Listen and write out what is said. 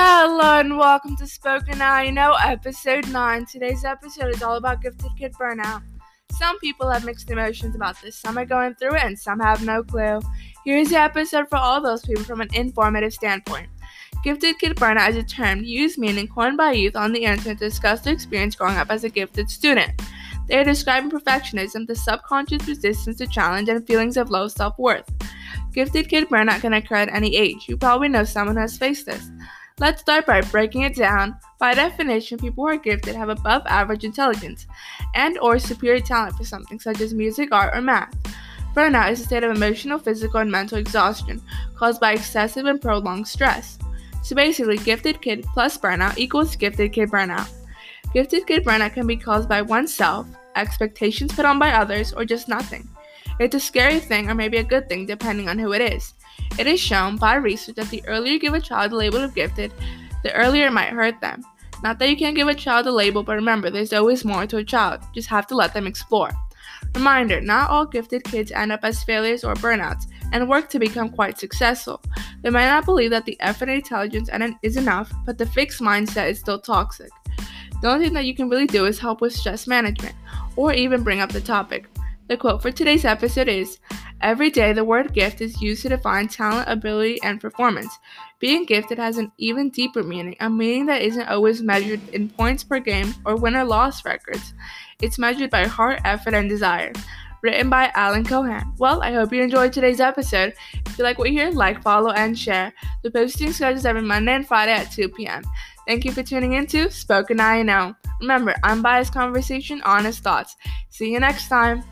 Hello and welcome to Spoken Now You Know, episode 9. Today's episode is all about gifted kid burnout. Some people have mixed emotions about this, some are going through it, and some have no clue. Here's the episode for all those people from an informative standpoint. Gifted kid burnout is a term used meaning coined by youth on the internet to discuss their experience growing up as a gifted student. They are describing perfectionism, the subconscious resistance to challenge, and feelings of low self worth. Gifted kid burnout can occur at any age. You probably know someone who has faced this. Let's start by breaking it down. By definition, people who are gifted have above average intelligence and or superior talent for something such as music, art, or math. Burnout is a state of emotional, physical, and mental exhaustion caused by excessive and prolonged stress. So basically, gifted kid plus burnout equals gifted kid burnout. Gifted kid burnout can be caused by oneself, expectations put on by others, or just nothing. It's a scary thing or maybe a good thing depending on who it is. It is shown by research that the earlier you give a child the label of gifted, the earlier it might hurt them. Not that you can't give a child a label, but remember, there's always more to a child. Just have to let them explore. Reminder not all gifted kids end up as failures or burnouts and work to become quite successful. They might not believe that the effort and intelligence is enough, but the fixed mindset is still toxic. The only thing that you can really do is help with stress management or even bring up the topic. The quote for today's episode is Every day, the word gift is used to define talent, ability, and performance. Being gifted has an even deeper meaning, a meaning that isn't always measured in points per game or win or loss records. It's measured by heart, effort, and desire. Written by Alan Cohen. Well, I hope you enjoyed today's episode. If you like what you hear, like, follow, and share. The posting schedules every Monday and Friday at 2 p.m. Thank you for tuning in to Spoken I Know. Remember, unbiased conversation, honest thoughts. See you next time.